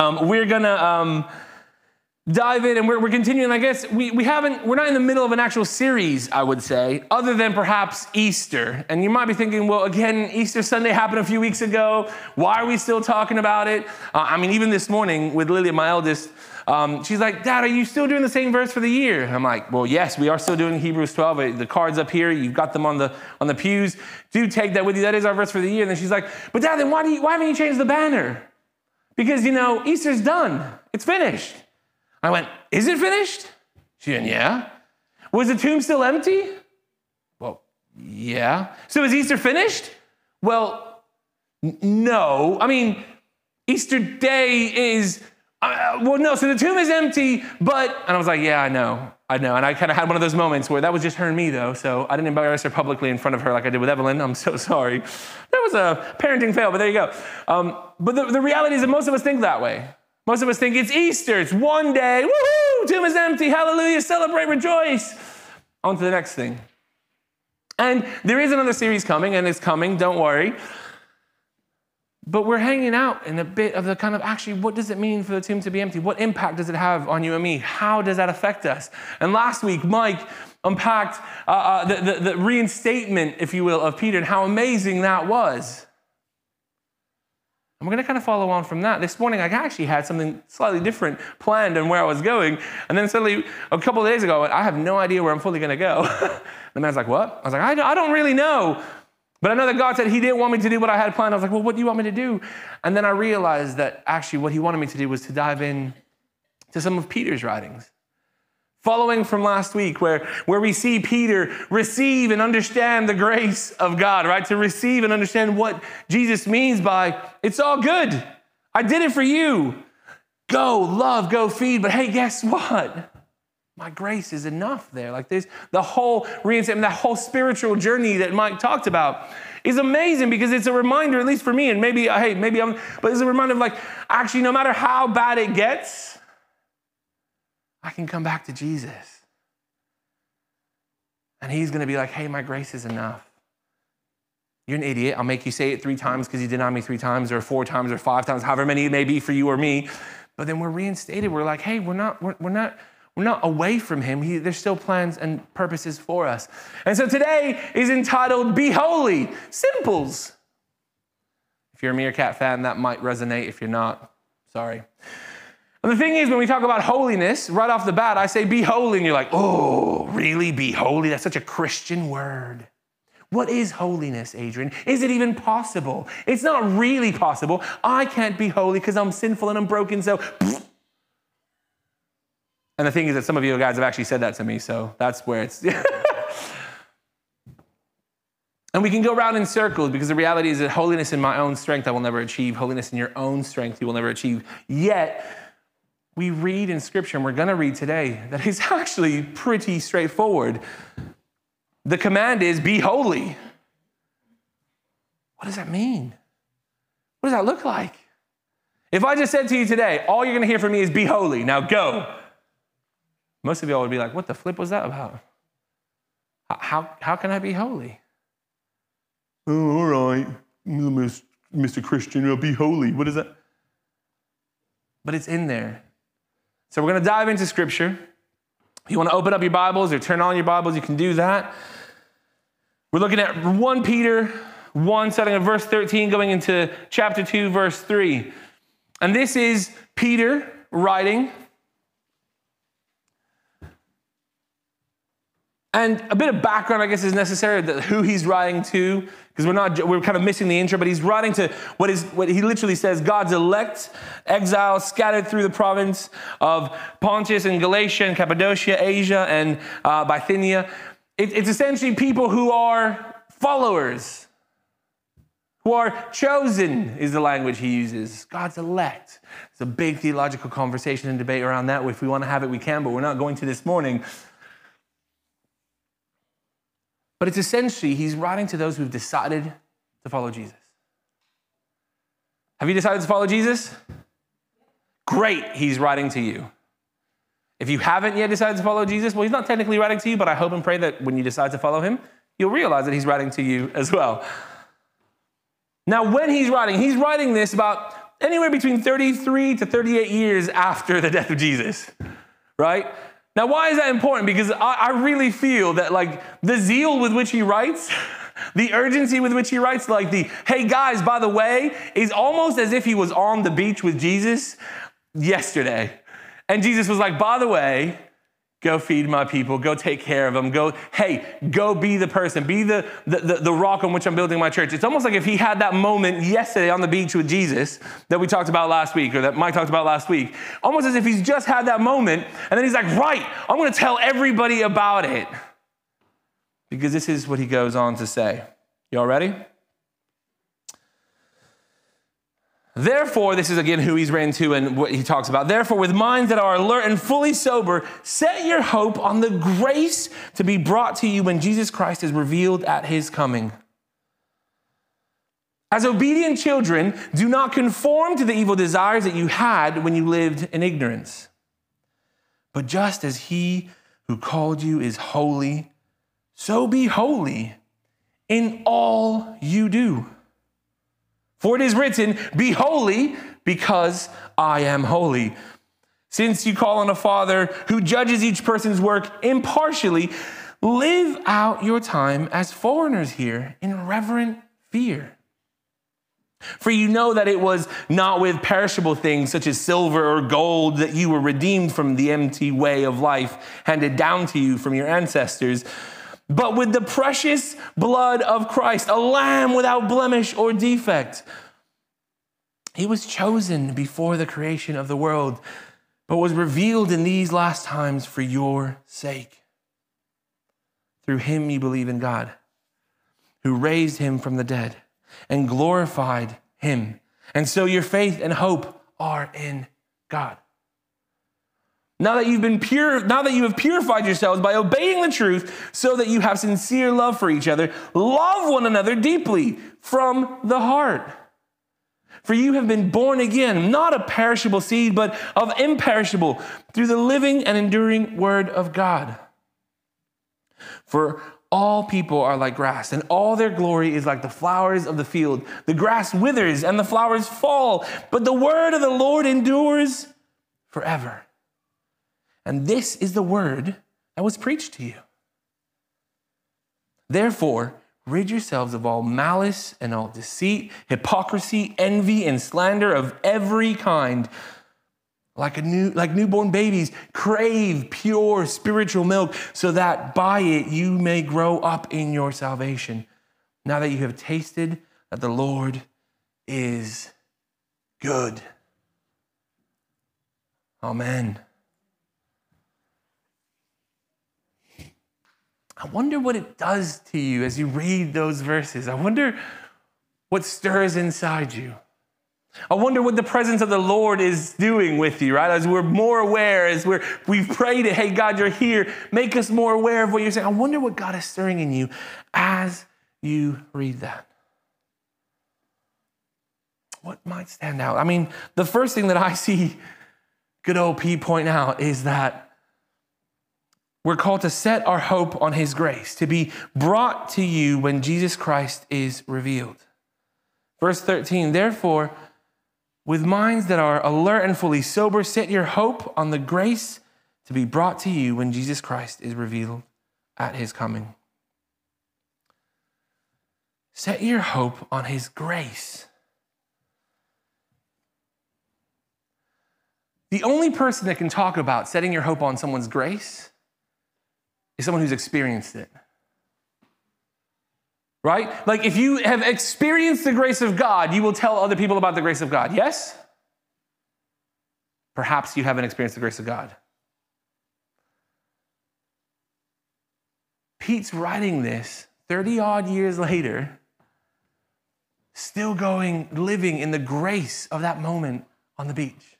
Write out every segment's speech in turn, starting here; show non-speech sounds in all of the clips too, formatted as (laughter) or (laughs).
Um, we're gonna um, dive in and we're, we're continuing. I guess we, we haven't, we're not in the middle of an actual series, I would say, other than perhaps Easter. And you might be thinking, well, again, Easter Sunday happened a few weeks ago. Why are we still talking about it? Uh, I mean, even this morning with Lily, my eldest, um, she's like, Dad, are you still doing the same verse for the year? I'm like, well, yes, we are still doing Hebrews 12. The cards up here, you've got them on the on the pews. Do take that with you. That is our verse for the year. And then she's like, but Dad, then why, do you, why haven't you changed the banner? Because, you know, Easter's done, it's finished. I went, Is it finished? She went, Yeah. Was the tomb still empty? Well, yeah. So is Easter finished? Well, n- no. I mean, Easter Day is, uh, well, no. So the tomb is empty, but, and I was like, Yeah, I know. I know. And I kind of had one of those moments where that was just her and me, though. So I didn't embarrass her publicly in front of her like I did with Evelyn. I'm so (laughs) sorry. That was a parenting fail, but there you go. Um, but the, the reality is that most of us think that way. Most of us think it's Easter, it's one day, woohoo, tomb is empty, hallelujah, celebrate, rejoice. On to the next thing. And there is another series coming, and it's coming, don't worry. But we're hanging out in a bit of the kind of actually, what does it mean for the tomb to be empty? What impact does it have on you and me? How does that affect us? And last week, Mike unpacked uh, uh, the, the, the reinstatement, if you will, of Peter and how amazing that was. And we're going to kind of follow on from that. This morning, I actually had something slightly different planned and where I was going. And then suddenly, a couple of days ago, I have no idea where I'm fully going to go. (laughs) the man's like, What? I was like, I don't really know. But I know that God said He didn't want me to do what I had planned. I was like, well, what do you want me to do? And then I realized that actually what He wanted me to do was to dive in to some of Peter's writings. Following from last week, where, where we see Peter receive and understand the grace of God, right? To receive and understand what Jesus means by it's all good. I did it for you. Go, love, go feed. But hey, guess what? My grace is enough there. Like this, the whole reinstatement, that whole spiritual journey that Mike talked about is amazing because it's a reminder, at least for me, and maybe, hey, maybe I'm, but it's a reminder of like, actually, no matter how bad it gets, I can come back to Jesus. And he's going to be like, hey, my grace is enough. You're an idiot. I'll make you say it three times because you denied me three times or four times or five times, however many it may be for you or me. But then we're reinstated. We're like, hey, we're not, we're, we're not, we're not away from him. He, there's still plans and purposes for us. And so today is entitled Be Holy, Simples. If you're a Meerkat fan, that might resonate. If you're not, sorry. And the thing is, when we talk about holiness, right off the bat, I say be holy, and you're like, oh, really? Be holy? That's such a Christian word. What is holiness, Adrian? Is it even possible? It's not really possible. I can't be holy because I'm sinful and I'm broken, so. (laughs) And the thing is that some of you guys have actually said that to me, so that's where it's. (laughs) and we can go around in circles because the reality is that holiness in my own strength I will never achieve. Holiness in your own strength you will never achieve. Yet, we read in Scripture, and we're going to read today, that it's (laughs) actually pretty straightforward. The command is be holy. What does that mean? What does that look like? If I just said to you today, all you're going to hear from me is be holy, now go. Most of y'all would be like, what the flip was that about? How, how can I be holy? Oh, all right, Mr. Christian, be holy. What is that? But it's in there. So we're going to dive into scripture. If you want to open up your Bibles or turn on your Bibles, you can do that. We're looking at 1 Peter 1, starting at verse 13, going into chapter 2, verse 3. And this is Peter writing. And a bit of background, I guess, is necessary that who he's writing to because we're not we're kind of missing the intro but he's writing to what is what he literally says god's elect exiles scattered through the province of pontus and galatia and cappadocia asia and uh, bithynia. It, it's essentially people who are followers. Who are chosen is the language he uses. God's elect. It's a big theological conversation and debate around that. If we want to have it we can but we're not going to this morning but it's essentially, he's writing to those who've decided to follow Jesus. Have you decided to follow Jesus? Great, he's writing to you. If you haven't yet decided to follow Jesus, well, he's not technically writing to you, but I hope and pray that when you decide to follow him, you'll realize that he's writing to you as well. Now, when he's writing, he's writing this about anywhere between 33 to 38 years after the death of Jesus, right? Now, why is that important? Because I, I really feel that, like, the zeal with which he writes, (laughs) the urgency with which he writes, like the, hey guys, by the way, is almost as if he was on the beach with Jesus yesterday. And Jesus was like, by the way, Go feed my people. Go take care of them. Go, hey, go be the person. Be the, the, the, the, rock on which I'm building my church. It's almost like if he had that moment yesterday on the beach with Jesus that we talked about last week or that Mike talked about last week. Almost as if he's just had that moment and then he's like, right, I'm going to tell everybody about it. Because this is what he goes on to say. Y'all ready? Therefore, this is again who he's written to and what he talks about. Therefore, with minds that are alert and fully sober, set your hope on the grace to be brought to you when Jesus Christ is revealed at his coming. As obedient children, do not conform to the evil desires that you had when you lived in ignorance. But just as he who called you is holy, so be holy in all you do. For it is written, Be holy, because I am holy. Since you call on a Father who judges each person's work impartially, live out your time as foreigners here in reverent fear. For you know that it was not with perishable things such as silver or gold that you were redeemed from the empty way of life handed down to you from your ancestors, but with the precious blood of Christ, a lamb without blemish or defect. He was chosen before the creation of the world, but was revealed in these last times for your sake. Through him you believe in God, who raised him from the dead and glorified him. And so your faith and hope are in God. Now that you've been pure, now that you have purified yourselves by obeying the truth, so that you have sincere love for each other, love one another deeply from the heart. For you have been born again, not of perishable seed, but of imperishable, through the living and enduring word of God. For all people are like grass, and all their glory is like the flowers of the field. The grass withers and the flowers fall, but the word of the Lord endures forever. And this is the word that was preached to you. Therefore, rid yourselves of all malice and all deceit, hypocrisy, envy, and slander of every kind. Like, a new, like newborn babies, crave pure spiritual milk so that by it you may grow up in your salvation. Now that you have tasted that the Lord is good. Amen. I wonder what it does to you as you read those verses. I wonder what stirs inside you. I wonder what the presence of the Lord is doing with you, right? As we're more aware, as we're, we've prayed hey, God, you're here. Make us more aware of what you're saying. I wonder what God is stirring in you as you read that. What might stand out? I mean, the first thing that I see good old P point out is that we're called to set our hope on His grace, to be brought to you when Jesus Christ is revealed. Verse 13, therefore, with minds that are alert and fully sober, set your hope on the grace to be brought to you when Jesus Christ is revealed at His coming. Set your hope on His grace. The only person that can talk about setting your hope on someone's grace is someone who's experienced it. Right? Like if you have experienced the grace of God, you will tell other people about the grace of God. Yes? Perhaps you haven't experienced the grace of God. Pete's writing this 30 odd years later, still going, living in the grace of that moment on the beach.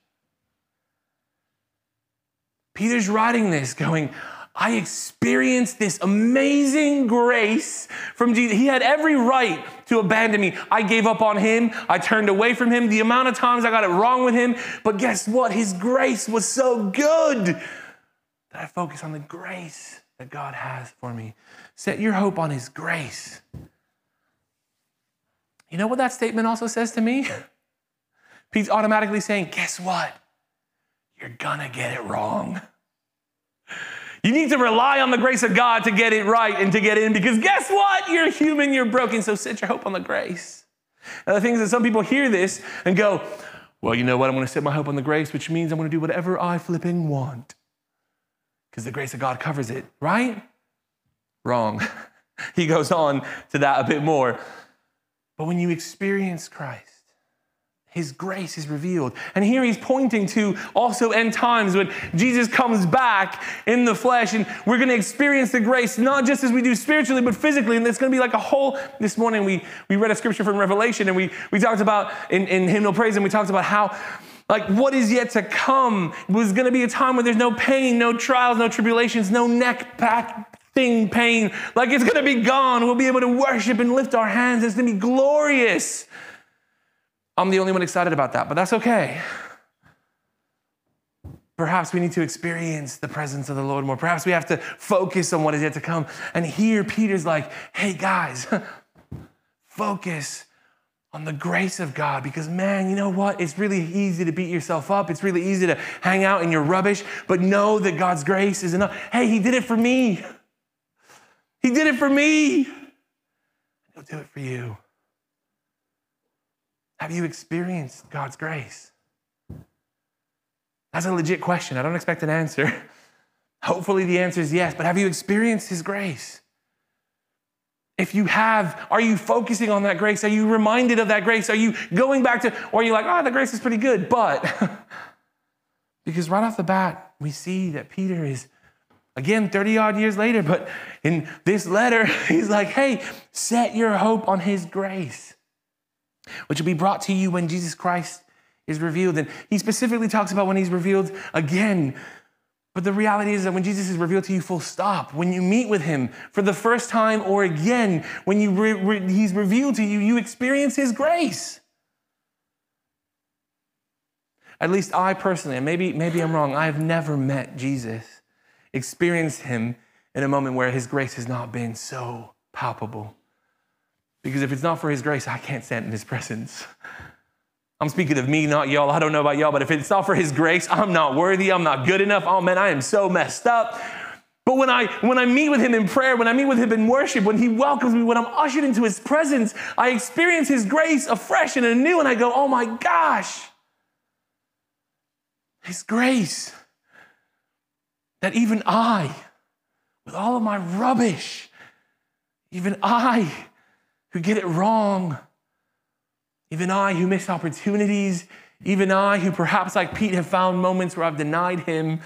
Peter's writing this, going, I experienced this amazing grace from Jesus. He had every right to abandon me. I gave up on him. I turned away from him. The amount of times I got it wrong with him. But guess what? His grace was so good that I focus on the grace that God has for me. Set your hope on his grace. You know what that statement also says to me? (laughs) Pete's automatically saying, guess what? You're gonna get it wrong. (laughs) You need to rely on the grace of God to get it right and to get in because guess what? You're human, you're broken, so set your hope on the grace. And the thing is that some people hear this and go, well, you know what? I'm going to set my hope on the grace, which means I'm going to do whatever I flipping want because the grace of God covers it, right? Wrong. (laughs) he goes on to that a bit more. But when you experience Christ, his grace is revealed. And here he's pointing to also end times when Jesus comes back in the flesh and we're going to experience the grace, not just as we do spiritually, but physically. And it's going to be like a whole, this morning we, we read a scripture from Revelation and we, we talked about in, in hymnal praise and we talked about how like what is yet to come was going to be a time where there's no pain, no trials, no tribulations, no neck back thing pain. Like it's going to be gone. We'll be able to worship and lift our hands. It's going to be glorious. I'm the only one excited about that, but that's okay. Perhaps we need to experience the presence of the Lord more. Perhaps we have to focus on what is yet to come. And here, Peter's like, hey, guys, (laughs) focus on the grace of God because, man, you know what? It's really easy to beat yourself up. It's really easy to hang out in your rubbish, but know that God's grace is enough. Hey, He did it for me. He did it for me. He'll do it for you. Have you experienced God's grace? That's a legit question. I don't expect an answer. (laughs) Hopefully, the answer is yes, but have you experienced His grace? If you have, are you focusing on that grace? Are you reminded of that grace? Are you going back to, or are you like, oh, the grace is pretty good, but, (laughs) because right off the bat, we see that Peter is, again, 30 odd years later, but in this letter, (laughs) he's like, hey, set your hope on His grace which will be brought to you when Jesus Christ is revealed. And he specifically talks about when he's revealed again. But the reality is that when Jesus is revealed to you, full stop, when you meet with him for the first time or again, when you re- re- he's revealed to you, you experience his grace. At least I personally, and maybe, maybe I'm wrong, I have never met Jesus, experienced him in a moment where his grace has not been so palpable. Because if it's not for His grace, I can't stand in His presence. I'm speaking of me, not y'all. I don't know about y'all, but if it's not for His grace, I'm not worthy. I'm not good enough. Oh man, I am so messed up. But when I when I meet with Him in prayer, when I meet with Him in worship, when He welcomes me, when I'm ushered into His presence, I experience His grace afresh and anew, and I go, oh my gosh, His grace. That even I, with all of my rubbish, even I who get it wrong. Even I who miss opportunities, even I who perhaps like Pete have found moments where I've denied him,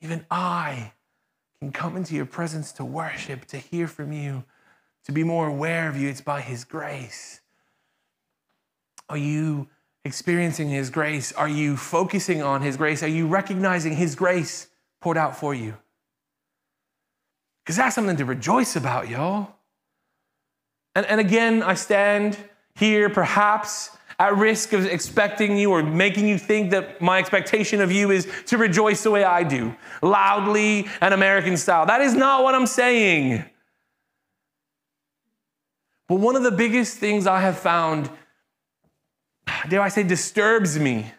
even I can come into your presence to worship, to hear from you, to be more aware of you. It's by his grace. Are you experiencing his grace? Are you focusing on his grace? Are you recognizing his grace poured out for you? Because that's something to rejoice about, y'all. And, and again, I stand here perhaps at risk of expecting you or making you think that my expectation of you is to rejoice the way I do, loudly and American style. That is not what I'm saying. But one of the biggest things I have found, dare I say, disturbs me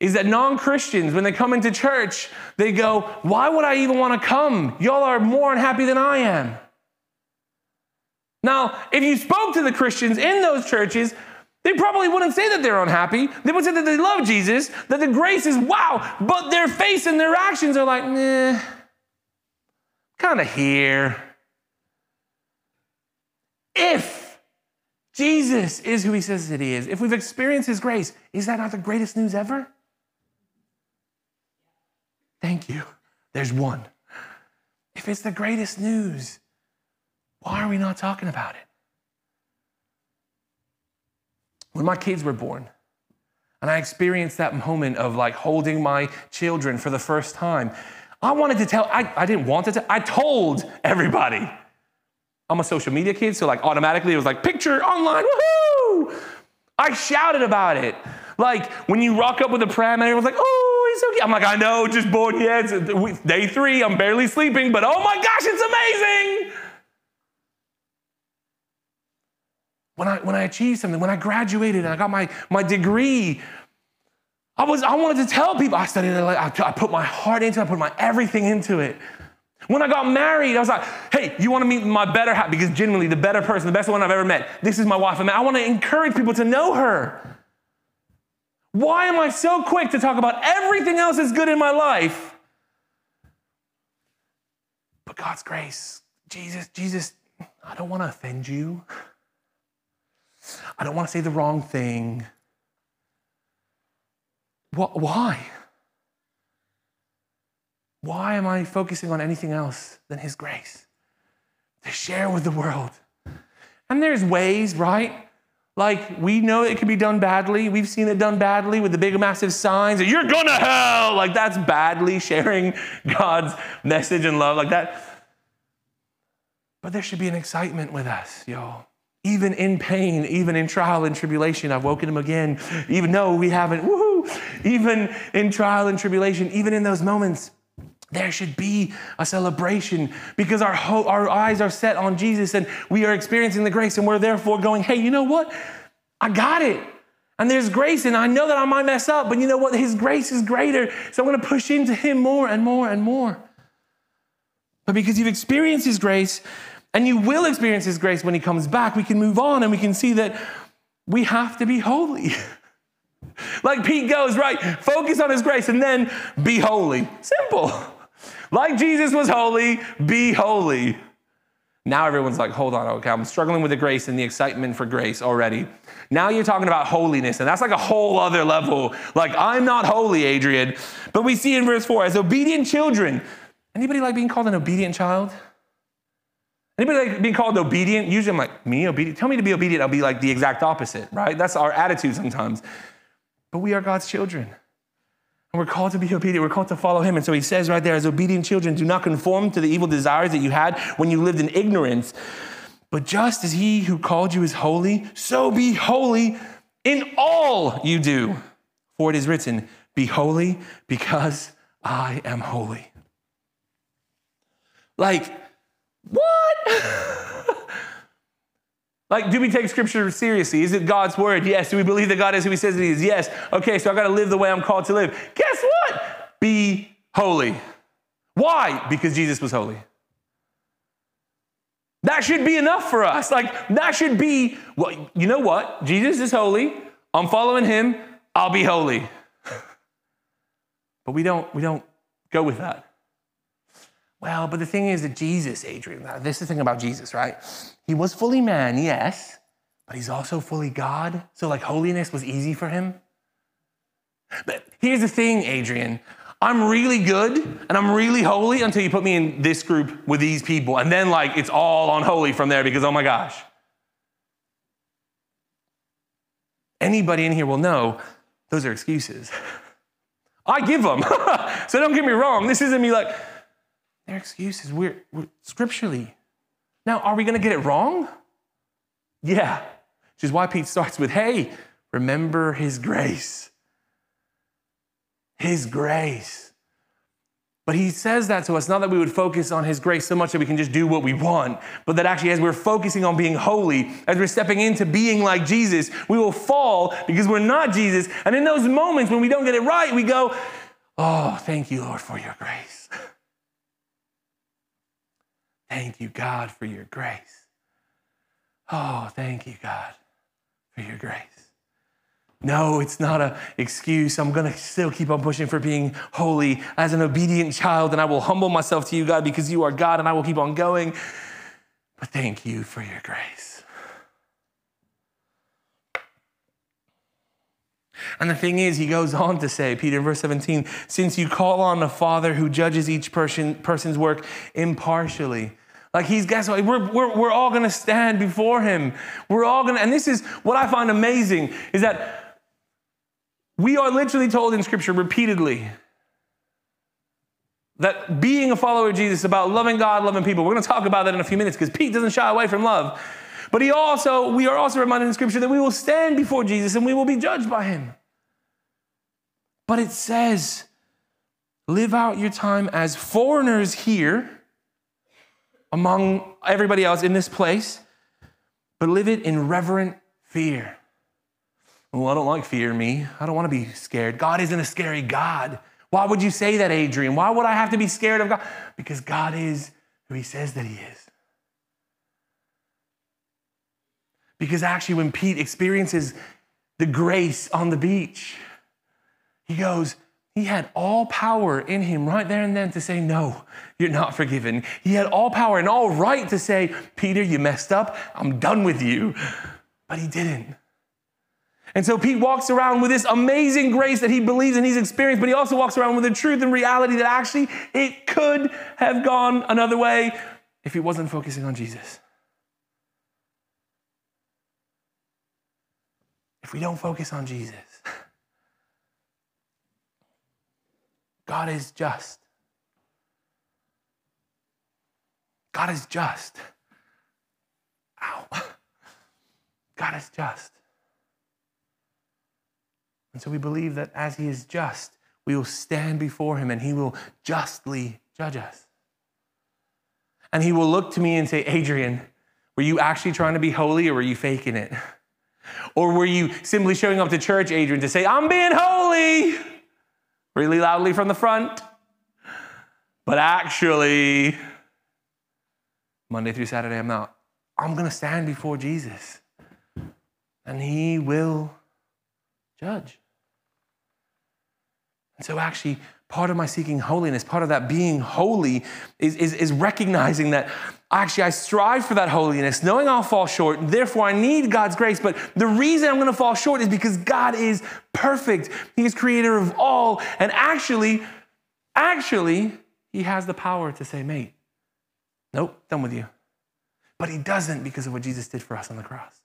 is that non Christians, when they come into church, they go, Why would I even want to come? Y'all are more unhappy than I am. Now, if you spoke to the Christians in those churches, they probably wouldn't say that they're unhappy. They would say that they love Jesus, that the grace is wow, but their face and their actions are like, nah, kind of here. If Jesus is who he says that he is, if we've experienced his grace, is that not the greatest news ever? Thank you. There's one. If it's the greatest news, why are we not talking about it? When my kids were born, and I experienced that moment of like holding my children for the first time, I wanted to tell, I, I didn't want to tell, I told everybody. I'm a social media kid, so like automatically it was like picture online, woohoo! I shouted about it. Like when you rock up with a pram and everyone's like, oh, he's cute. I'm like, I know, just born yet. Day three, I'm barely sleeping, but oh my gosh, it's amazing. When I, when I achieved something, when I graduated and I got my, my degree, I, was, I wanted to tell people I studied. I, put my heart into it, I put my everything into it. When I got married, I was like, hey, you want to meet my better half? Because genuinely, the better person, the best one I've ever met, this is my wife. I, mean, I want to encourage people to know her. Why am I so quick to talk about everything else that's good in my life? But God's grace, Jesus, Jesus, I don't want to offend you. I don't want to say the wrong thing. Why? Why am I focusing on anything else than His grace? To share with the world. And there's ways, right? Like we know it can be done badly. We've seen it done badly with the big, massive signs that you're going to hell. Like that's badly sharing (laughs) God's message and love like that. But there should be an excitement with us, y'all. Even in pain, even in trial and tribulation, I've woken him again. Even though we haven't, woohoo, even in trial and tribulation, even in those moments, there should be a celebration because our, ho- our eyes are set on Jesus and we are experiencing the grace, and we're therefore going, hey, you know what? I got it. And there's grace, and I know that I might mess up, but you know what? His grace is greater. So I'm going to push into Him more and more and more. But because you've experienced His grace, and you will experience His grace when He comes back. We can move on and we can see that we have to be holy. (laughs) like Pete goes, right? Focus on His grace and then be holy. Simple. (laughs) Like Jesus was holy, be holy. Now everyone's like, hold on, okay, I'm struggling with the grace and the excitement for grace already. Now you're talking about holiness, and that's like a whole other level. Like, I'm not holy, Adrian. But we see in verse 4 as obedient children. Anybody like being called an obedient child? Anybody like being called obedient? Usually I'm like, me obedient? Tell me to be obedient, I'll be like the exact opposite, right? That's our attitude sometimes. But we are God's children. And we're called to be obedient. We're called to follow him. And so he says right there, as obedient children, do not conform to the evil desires that you had when you lived in ignorance. But just as he who called you is holy, so be holy in all you do. For it is written, Be holy because I am holy. Like, what? like, do we take scripture seriously? Is it God's word? Yes. Do we believe that God is who he says he is? Yes. Okay, so I got to live the way I'm called to live. Guess what? Be holy. Why? Because Jesus was holy. That should be enough for us. Like, that should be, well, you know what? Jesus is holy. I'm following him. I'll be holy. (laughs) but we don't, we don't go with that. Well, but the thing is that Jesus, Adrian, this is the thing about Jesus, right? He was fully man, yes, but he's also fully God. So, like, holiness was easy for him. But here's the thing, Adrian. I'm really good and I'm really holy until you put me in this group with these people. And then, like, it's all unholy from there because, oh my gosh. Anybody in here will know those are excuses. (laughs) I give them. (laughs) so don't get me wrong. This isn't me like, their excuse is we're, we're scripturally. Now, are we going to get it wrong? Yeah. Which is why Pete starts with, hey, remember his grace. His grace. But he says that to us, not that we would focus on his grace so much that we can just do what we want, but that actually, as we're focusing on being holy, as we're stepping into being like Jesus, we will fall because we're not Jesus. And in those moments when we don't get it right, we go, Oh, thank you, Lord, for your grace. Thank you, God, for your grace. Oh, thank you, God, for your grace. No, it's not an excuse. I'm going to still keep on pushing for being holy as an obedient child, and I will humble myself to you, God, because you are God, and I will keep on going. But thank you for your grace. And the thing is, he goes on to say, Peter verse 17, since you call on the Father who judges each person, person's work impartially, like he's, guess what? We're, we're, we're all going to stand before him. We're all going to, and this is what I find amazing is that we are literally told in scripture repeatedly that being a follower of Jesus is about loving God, loving people. We're going to talk about that in a few minutes because Pete doesn't shy away from love. But he also, we are also reminded in scripture that we will stand before Jesus and we will be judged by him. But it says, live out your time as foreigners here among everybody else in this place, but live it in reverent fear. Well, I don't like fear, me. I don't want to be scared. God isn't a scary God. Why would you say that, Adrian? Why would I have to be scared of God? Because God is who He says that He is. Because actually, when Pete experiences the grace on the beach, he goes, he had all power in him right there and then to say, No, you're not forgiven. He had all power and all right to say, Peter, you messed up. I'm done with you. But he didn't. And so Pete walks around with this amazing grace that he believes and he's experienced, but he also walks around with the truth and reality that actually it could have gone another way if he wasn't focusing on Jesus. If we don't focus on Jesus, God is just. God is just. Ow. (laughs) God is just. And so we believe that as He is just, we will stand before Him and He will justly judge us. And He will look to me and say, Adrian, were you actually trying to be holy or were you faking it? Or were you simply showing up to church, Adrian, to say, I'm being holy, really loudly from the front? But actually, Monday through Saturday, I'm not. I'm going to stand before Jesus and He will judge. And so, actually, part of my seeking holiness, part of that being holy, is, is, is, recognizing that actually I strive for that holiness, knowing I'll fall short. and Therefore, I need God's grace. But the reason I'm to fall short is because God is perfect. He is creator of all. And actually, actually, He has the power to say, mate, nope, done with you. But He doesn't because of what Jesus did for us on the cross.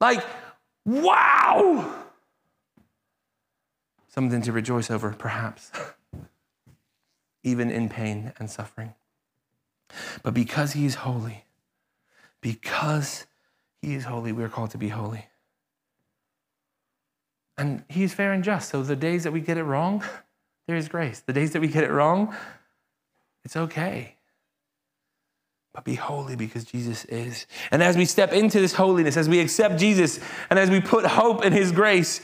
Like, wow! Something to rejoice over, perhaps, (laughs) even in pain and suffering. But because he is holy, because he is holy, we are called to be holy. And he is fair and just. So the days that we get it wrong, (laughs) there is grace. The days that we get it wrong, it's okay. But be holy because Jesus is. And as we step into this holiness, as we accept Jesus, and as we put hope in his grace,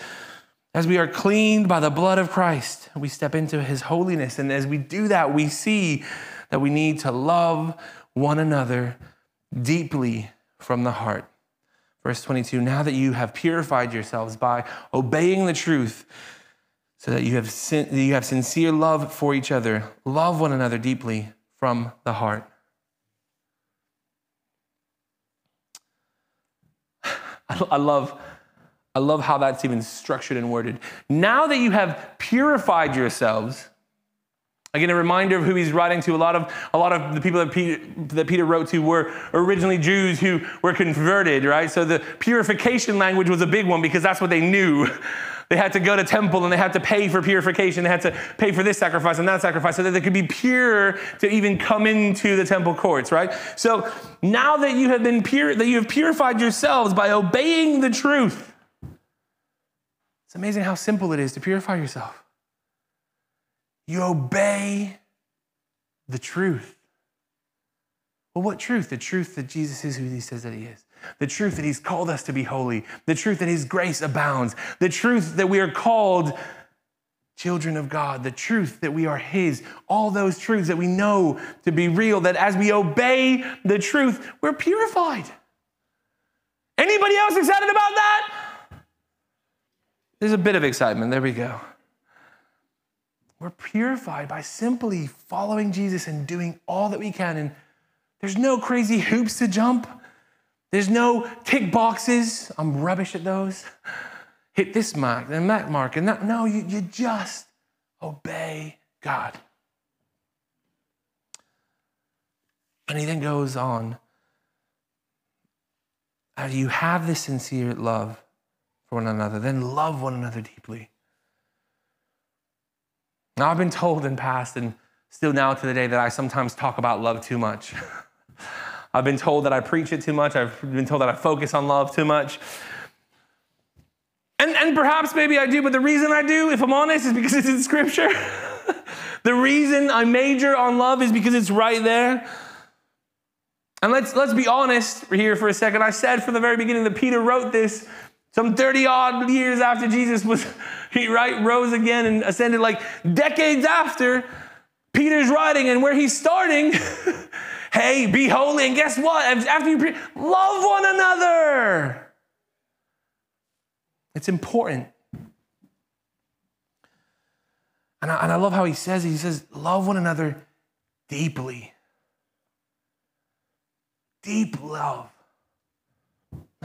as we are cleaned by the blood of Christ, we step into his holiness. And as we do that, we see that we need to love one another deeply from the heart. Verse 22 Now that you have purified yourselves by obeying the truth, so that you have, sin- you have sincere love for each other, love one another deeply from the heart. (sighs) I love I love how that's even structured and worded. Now that you have purified yourselves, again, a reminder of who he's writing to. A lot of, a lot of the people that Peter, that Peter wrote to were originally Jews who were converted, right? So the purification language was a big one because that's what they knew. (laughs) They had to go to temple and they had to pay for purification. They had to pay for this sacrifice and that sacrifice so that they could be pure to even come into the temple courts, right? So now that you have been pure, that you have purified yourselves by obeying the truth, it's amazing how simple it is to purify yourself. You obey the truth. Well, what truth? The truth that Jesus is who he says that he is. The truth that he's called us to be holy. The truth that his grace abounds. The truth that we are called children of God. The truth that we are his. All those truths that we know to be real, that as we obey the truth, we're purified. Anybody else excited about that? There's a bit of excitement. There we go. We're purified by simply following Jesus and doing all that we can. And there's no crazy hoops to jump. There's no tick boxes. I'm rubbish at those. Hit this mark, then that mark, and that. No, you, you just obey God. And he then goes on. As you have this sincere love, for one another, then love one another deeply. Now, I've been told in past and still now to the day that I sometimes talk about love too much. (laughs) I've been told that I preach it too much. I've been told that I focus on love too much. And, and perhaps maybe I do, but the reason I do, if I'm honest, is because it's in Scripture. (laughs) the reason I major on love is because it's right there. And let's, let's be honest here for a second. I said from the very beginning that Peter wrote this some 30 odd years after Jesus was, (laughs) he right, rose again and ascended, like decades after Peter's writing and where he's starting. (laughs) hey, be holy. And guess what? After you pre- love one another. It's important. And I, and I love how he says. He says, love one another deeply. Deep love.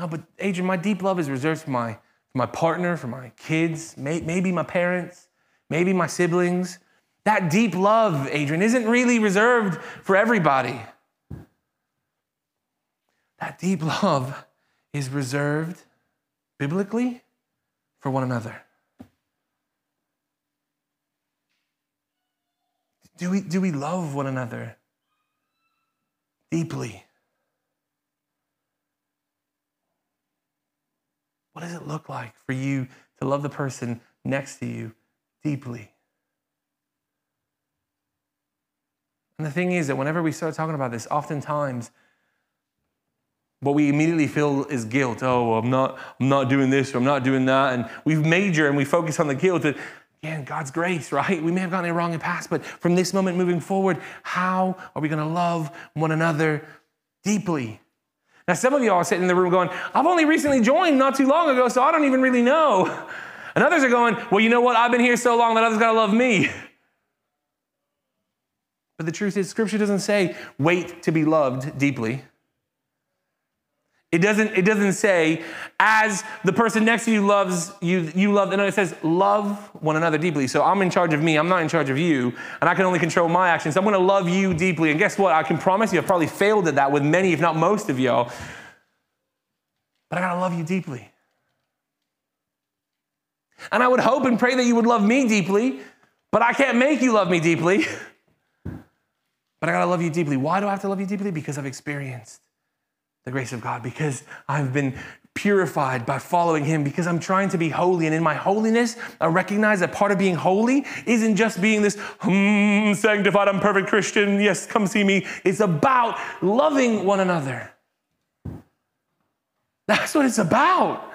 No, but Adrian, my deep love is reserved for my, for my partner, for my kids, may, maybe my parents, maybe my siblings. That deep love, Adrian, isn't really reserved for everybody. That deep love is reserved biblically for one another. Do we, do we love one another deeply? What does it look like for you to love the person next to you deeply? And the thing is that whenever we start talking about this, oftentimes what we immediately feel is guilt. Oh, I'm not, I'm not doing this or I'm not doing that. And we major and we focus on the guilt. And again, God's grace, right? We may have gotten it wrong in the past, but from this moment moving forward, how are we going to love one another deeply? Now, some of you all sitting in the room going, I've only recently joined not too long ago, so I don't even really know. (laughs) And others are going, Well, you know what? I've been here so long that others got to love me. (laughs) But the truth is, Scripture doesn't say, wait to be loved deeply. It doesn't, it doesn't say, as the person next to you loves you, you love, no, it says, love one another deeply. So I'm in charge of me, I'm not in charge of you, and I can only control my actions. I'm gonna love you deeply. And guess what? I can promise you, I've probably failed at that with many, if not most of y'all. But I gotta love you deeply. And I would hope and pray that you would love me deeply, but I can't make you love me deeply. (laughs) but I gotta love you deeply. Why do I have to love you deeply? Because I've experienced the grace of God, because I've been purified by following Him, because I'm trying to be holy. And in my holiness, I recognize that part of being holy isn't just being this hmm, sanctified, I'm perfect Christian. Yes, come see me. It's about loving one another. That's what it's about.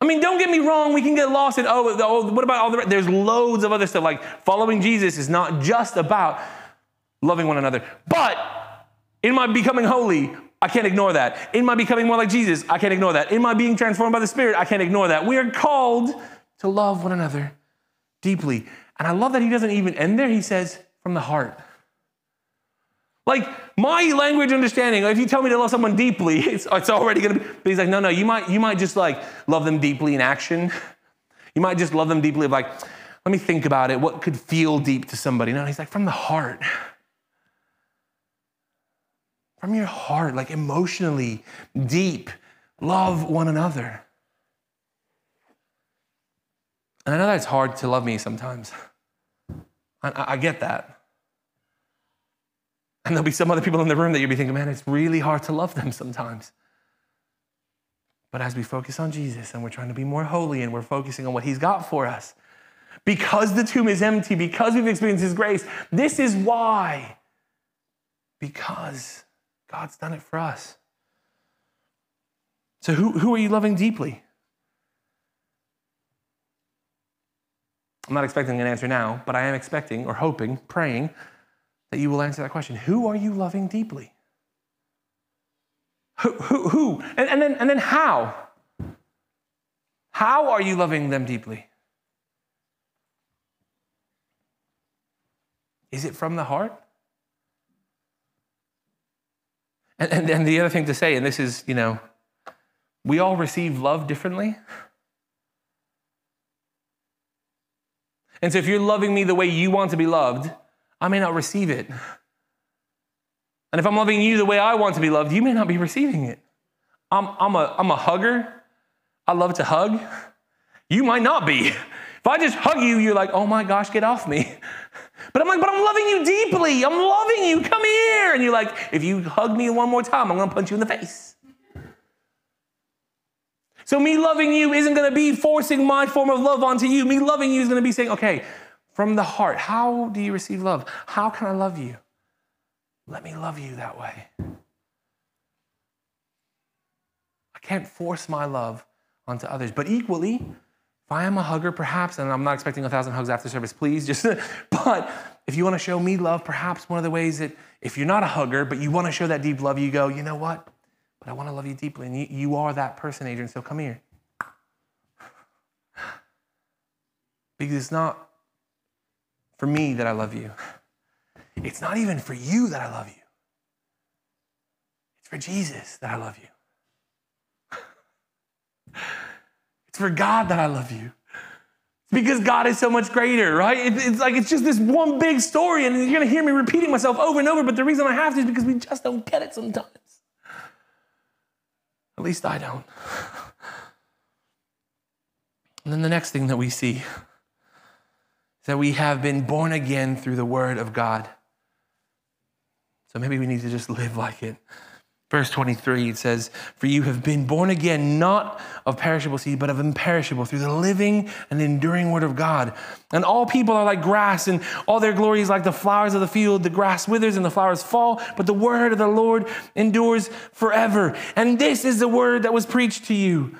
I mean, don't get me wrong, we can get lost in, oh, oh what about all the, there's loads of other stuff. Like following Jesus is not just about loving one another. But in my becoming holy, I can't ignore that. In my becoming more like Jesus, I can't ignore that. In my being transformed by the Spirit, I can't ignore that. We are called to love one another deeply. And I love that he doesn't even end there. He says, from the heart. Like my language understanding, if you tell me to love someone deeply, (laughs) it's, it's already gonna be, but he's like, no, no, you might, you might just like love them deeply in action. (laughs) You might just love them deeply of like, let me think about it. What could feel deep to somebody? No, he's like, from the heart from your heart, like emotionally deep, love one another. And I know that's hard to love me sometimes. I, I, get that. And there'll be some other people in the room that you'll be thinking, man, it's really hard to love them sometimes. But as we focus on Jesus and we're trying to be more holy and we're focusing on what He's got for us, because the tomb is empty, because we've experienced His grace, this is why. Because God's done it for us. So, who, who are you loving deeply? I'm not expecting an answer now, but I am expecting or hoping, praying that you will answer that question. Who are you loving deeply? Who? who, who? And, and, then, and then how? How are you loving them deeply? Is it from the heart? And, and, and the other thing to say, and this is, you know, we all receive love differently. And so if you're loving me the way you want to be loved, I may not receive it. And if I'm loving you the way I want to be loved, you may not be receiving it. I'm, I'm, a, I'm a hugger. I love to hug. You might not be. If I just hug you, you're like, oh my gosh, get off me. But I'm like, but I'm loving you deeply. I'm loving you. Come here. And you're like, if you hug me one more time, I'm going to punch you in the face. So, me loving you isn't going to be forcing my form of love onto you. Me loving you is going to be saying, okay, from the heart, how do you receive love? How can I love you? Let me love you that way. I can't force my love onto others. But equally, if I am a hugger, perhaps, and I'm not expecting a thousand hugs after service, please, just, (laughs) but if you want to show me love, perhaps one of the ways that if you're not a hugger, but you want to show that deep love, you go, you know what? But I want to love you deeply. And you, you are that person, Adrian, so come here. (sighs) Because it's not for me that I love you. It's not even for you that I love you. It's for Jesus that I love you. (laughs) It's for God that I love you. It's because God is so much greater, right? it's like it's just this one big story, and you're gonna hear me repeating myself over and over, but the reason I have to is because we just don't get it sometimes. At least I don't. And then the next thing that we see is that we have been born again through the word of God. So maybe we need to just live like it. Verse 23, it says, For you have been born again, not of perishable seed, but of imperishable, through the living and enduring word of God. And all people are like grass, and all their glory is like the flowers of the field. The grass withers and the flowers fall, but the word of the Lord endures forever. And this is the word that was preached to you.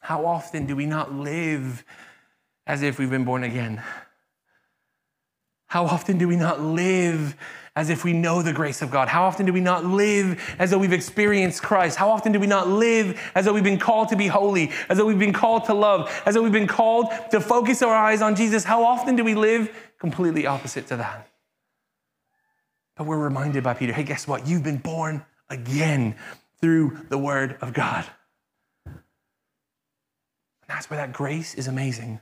How often do we not live as if we've been born again? How often do we not live as if we know the grace of God? How often do we not live as though we've experienced Christ? How often do we not live as though we've been called to be holy, as though we've been called to love, as though we've been called to focus our eyes on Jesus? How often do we live completely opposite to that? But we're reminded by Peter hey, guess what? You've been born again through the word of God. And that's where that grace is amazing.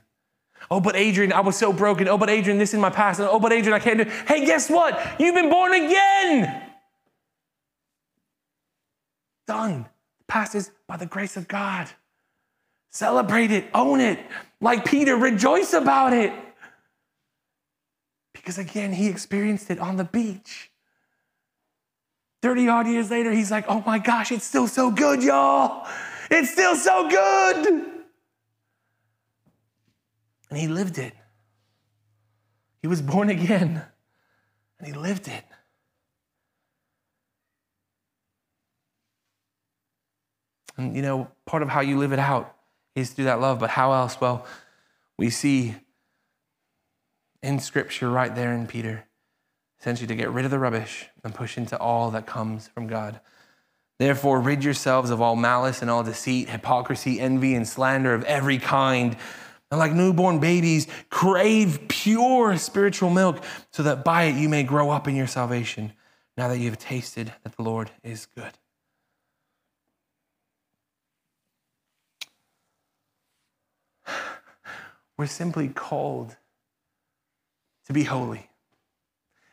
Oh, but Adrian, I was so broken. Oh, but Adrian, this is my past. Oh, but Adrian, I can't do. Hey, guess what? You've been born again. Done. Is by the grace of God. Celebrate it, own it. Like Peter, rejoice about it. Because again, he experienced it on the beach. 30 odd years later, he's like, oh my gosh, it's still so good, y'all. It's still so good. And he lived it. He was born again and he lived it. And you know, part of how you live it out is through that love, but how else? Well, we see in scripture right there in Peter, essentially to get rid of the rubbish and push into all that comes from God. Therefore, rid yourselves of all malice and all deceit, hypocrisy, envy, and slander of every kind and like newborn babies, crave pure spiritual milk so that by it you may grow up in your salvation now that you have tasted that the Lord is good. (sighs) We're simply called to be holy.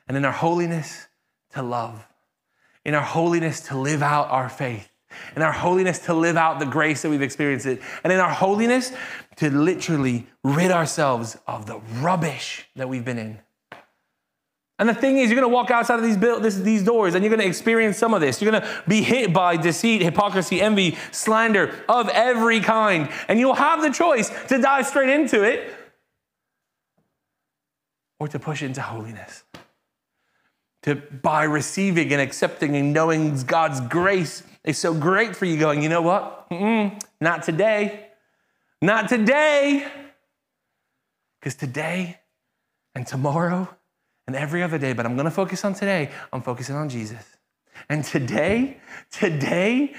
And in our holiness, to love. In our holiness, to live out our faith in our holiness to live out the grace that we've experienced it, and in our holiness to literally rid ourselves of the rubbish that we've been in. And the thing is, you're going to walk outside of these, this, these doors and you're going to experience some of this. You're going to be hit by deceit, hypocrisy, envy, slander of every kind. And you'll have the choice to dive straight into it or to push into holiness. To by receiving and accepting and knowing God's grace is so great for you, going, you know what? Mm-mm, not today. Not today. Because today and tomorrow and every other day, but I'm going to focus on today. I'm focusing on Jesus. And today, today,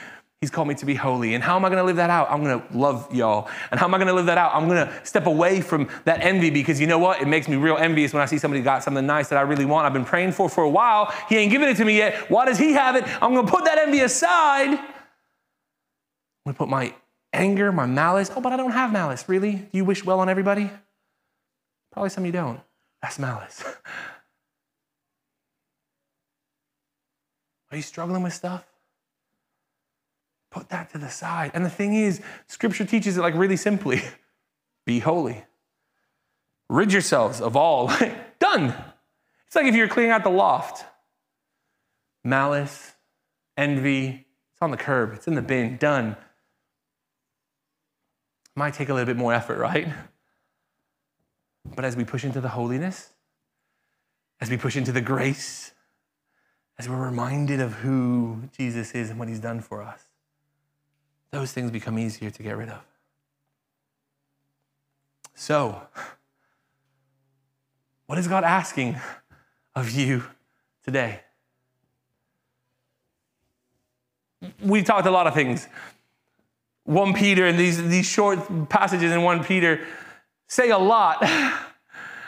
He's called me to be holy. And how am I going to live that out? I'm going to love y'all. And how am I going to live that out? I'm going to step away from that envy because you know what? It makes me real envious when I see somebody got something nice that I really want. I've been praying for for a while. He ain't giving it to me yet. Why does he have it? I'm going to put that envy aside. I'm going to put my anger, my malice. Oh, but I don't have malice. Really? You wish well on everybody? Probably some you don't. That's malice. (laughs) Are you struggling with stuff? Put that to the side. And the thing is, scripture teaches it like really simply (laughs) be holy. Rid yourselves of all. (laughs) Done. It's like if you're cleaning out the loft. Malice, envy, it's on the curb, it's in the bin, done. Might take a little bit more effort, right? But as we push into the holiness, as we push into the grace as we're reminded of who Jesus is and what he's done for us, those things become easier to get rid of. So, what is God asking of you today? We've talked a lot of things. 1 Peter and these, these short passages in 1 Peter say a lot. (laughs)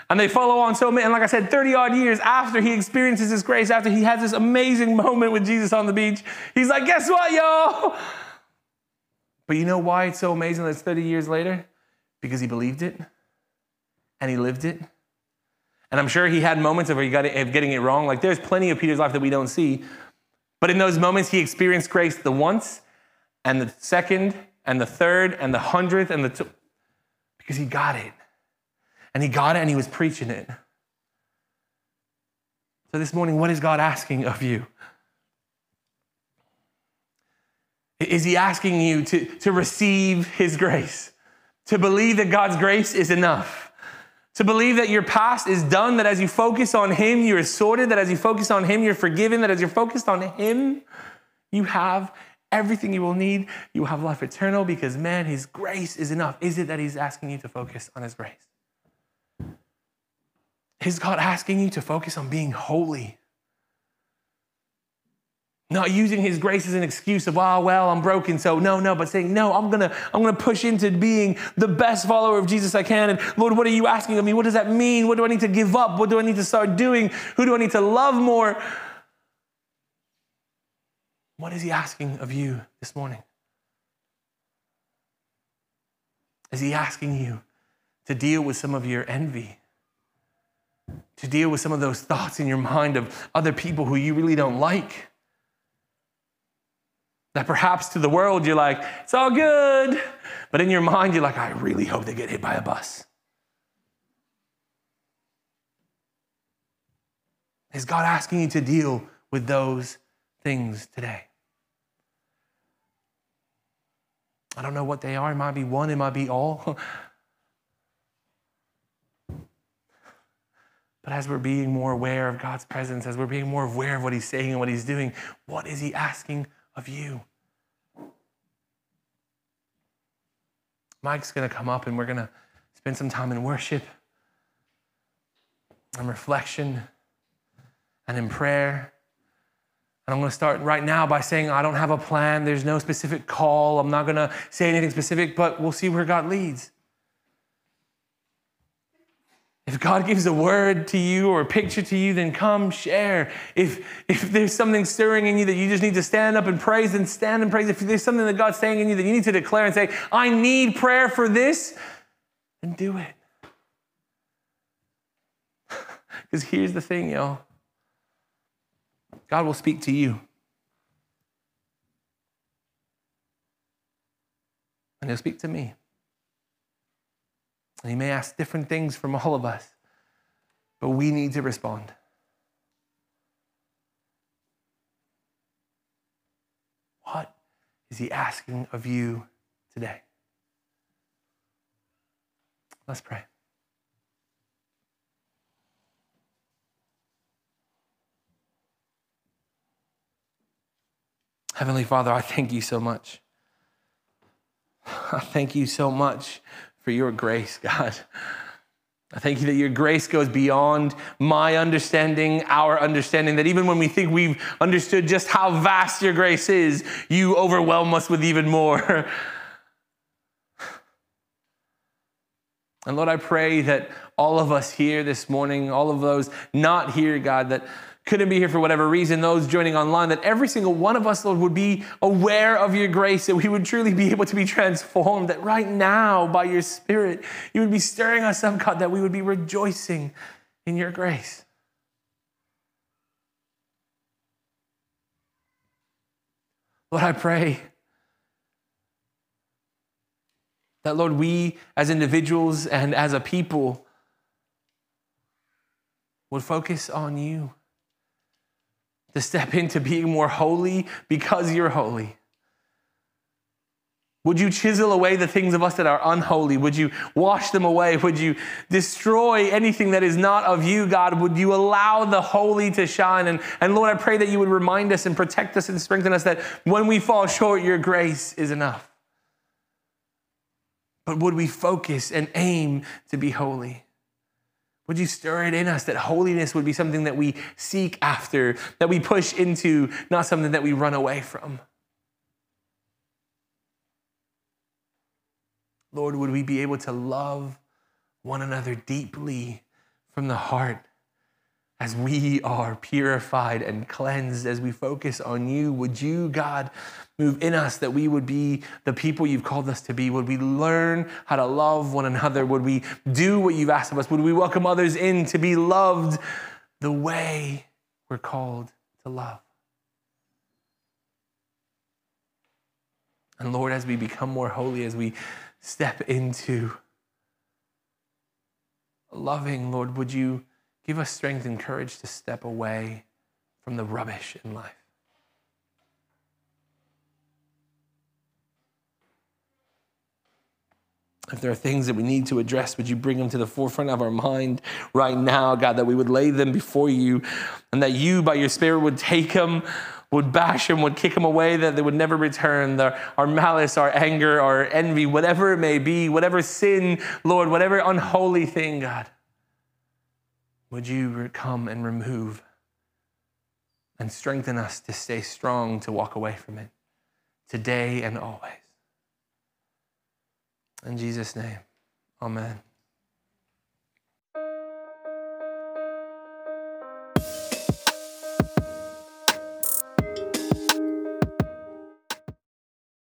And they follow on so many, and like I said, 30 odd years after he experiences this grace, after he has this amazing moment with Jesus on the beach, he's like, guess what, yo? But you know why it's so amazing that it's 30 years later? Because he believed it and he lived it. And I'm sure he had moments of, he got it, of getting it wrong. Like there's plenty of Peter's life that we don't see. But in those moments, he experienced grace the once and the second and the third and the hundredth and the two, because he got it. And he got it and he was preaching it. So this morning, what is God asking of you? Is he asking you to, to receive his grace? To believe that God's grace is enough? To believe that your past is done, that as you focus on Him, you're sorted, that as you focus on Him, you're forgiven, that as you're focused on Him, you have everything you will need. You will have life eternal because, man, His grace is enough. Is it that He's asking you to focus on His grace? Is God asking you to focus on being holy? Not using his grace as an excuse of, oh, well, I'm broken, so no, no, but saying, no, I'm gonna, I'm gonna push into being the best follower of Jesus I can. And Lord, what are you asking of me? What does that mean? What do I need to give up? What do I need to start doing? Who do I need to love more? What is he asking of you this morning? Is he asking you to deal with some of your envy? To deal with some of those thoughts in your mind of other people who you really don't like? That perhaps to the world you're like, it's all good. But in your mind, you're like, I really hope they get hit by a bus. Is God asking you to deal with those things today? I don't know what they are. It might be one, it might be all. (laughs) But as we're being more aware of God's presence, as we're being more aware of what He's saying and what He's doing, what is He asking of you. Mike's going to come up and we're going to spend some time in worship and reflection and in prayer. And I'm going to start right now by saying, I don't have a plan. There's no specific call. I'm not going to say anything specific, but we'll see where God leads. If God gives a word to you or a picture to you, then come share. If, if there's something stirring in you that you just need to stand up and praise, then stand and praise. If there's something that God's saying in you that you need to declare and say, I need prayer for this, then do it. (laughs) Because here's the thing, y'all God will speak to you. And He'll speak to me. And he may ask different things from all of us, but we need to respond. What is he asking of you today? Let's pray. Heavenly Father, I thank you so much. I thank you so much for your grace, God. I thank you that your grace goes beyond my understanding, our understanding, that even when we think we've understood just how vast your grace is, you overwhelm us with even more. And Lord, I pray that all of us here this morning, all of those not here, God, that couldn't be here for whatever reason, those joining online, that every single one of us, Lord, would be aware of your grace, that we would truly be able to be transformed, that right now, by your Spirit, you would be stirring us up, God, that we would be rejoicing in your grace. Lord, I pray that, Lord, we as individuals and as a people would focus on you to step (laughs) into being more holy because you're holy. Would you chisel away the things of us that are unholy? Would you wash them away? Would you destroy anything that is not of you, God? Would you allow the holy to shine? And, and Lord, I pray that you would remind us and protect us and strengthen us that when we fall short, your grace is enough. But would we focus and aim to be holy? Would you stir it in us that holiness would be something that we seek after, that we push into, not something that we run away from? Lord, would we be able to love one another deeply from the heart as we are purified and cleansed, as we focus on you? Would you, God, move in us that we would be the people you've called us to be? Would we learn how to love one another? Would we do what you've asked of us? Would we welcome others in to be loved the way we're called to love? And Lord, as we become more holy, as we step into loving, Lord, would you give us strength and courage to step away from the rubbish in life? If there are things that we need to address, would you bring them to the forefront of our mind right now, God, that we would lay them before you and that you, by your Spirit, would take them would bash them, would kick them away, that they would never return. The, our malice, our anger, our envy, whatever it may be, whatever sin, Lord, whatever unholy thing, God, would you come and remove and strengthen us to stay strong to walk away from it today and always. In Jesus' name, amen.